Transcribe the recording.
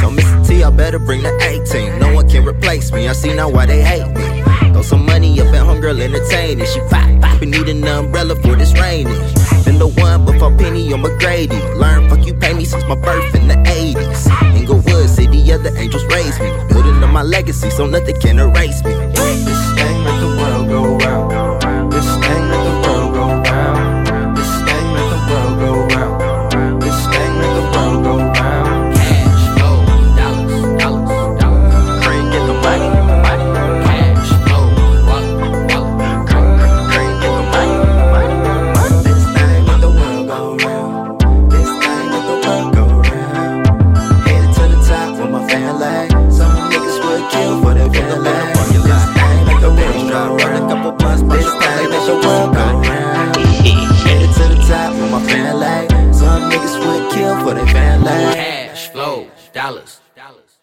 So Mr. T, I better bring the 18. No one can replace me. I see now why they hate me. Throw some money up at homegirl entertaining. She fight, fight, we need an umbrella for this raining. Been the one before Penny on McGrady. Learn, fuck you, pay me since my birth in the 80s. Inglewood City, other angels raised me. Building on my legacy so nothing can erase me. Dallas. Dallas.